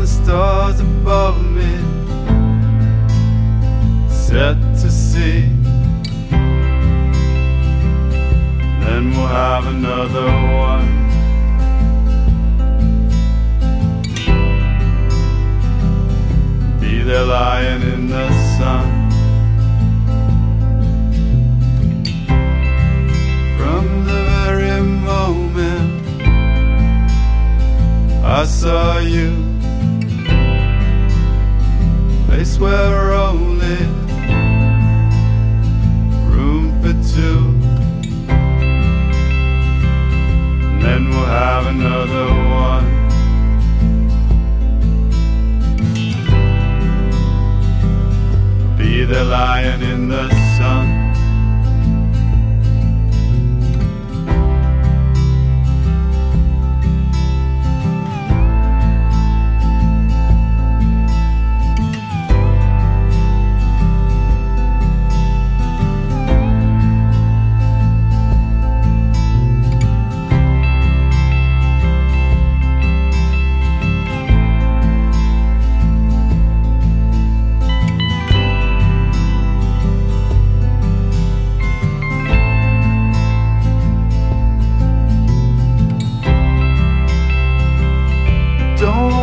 the stars above me set to see. Then we'll have another one. Be there lying in the sun. From the very moment I saw you they we're only room for two. And then we'll have another one. Be there lying in the sun. don't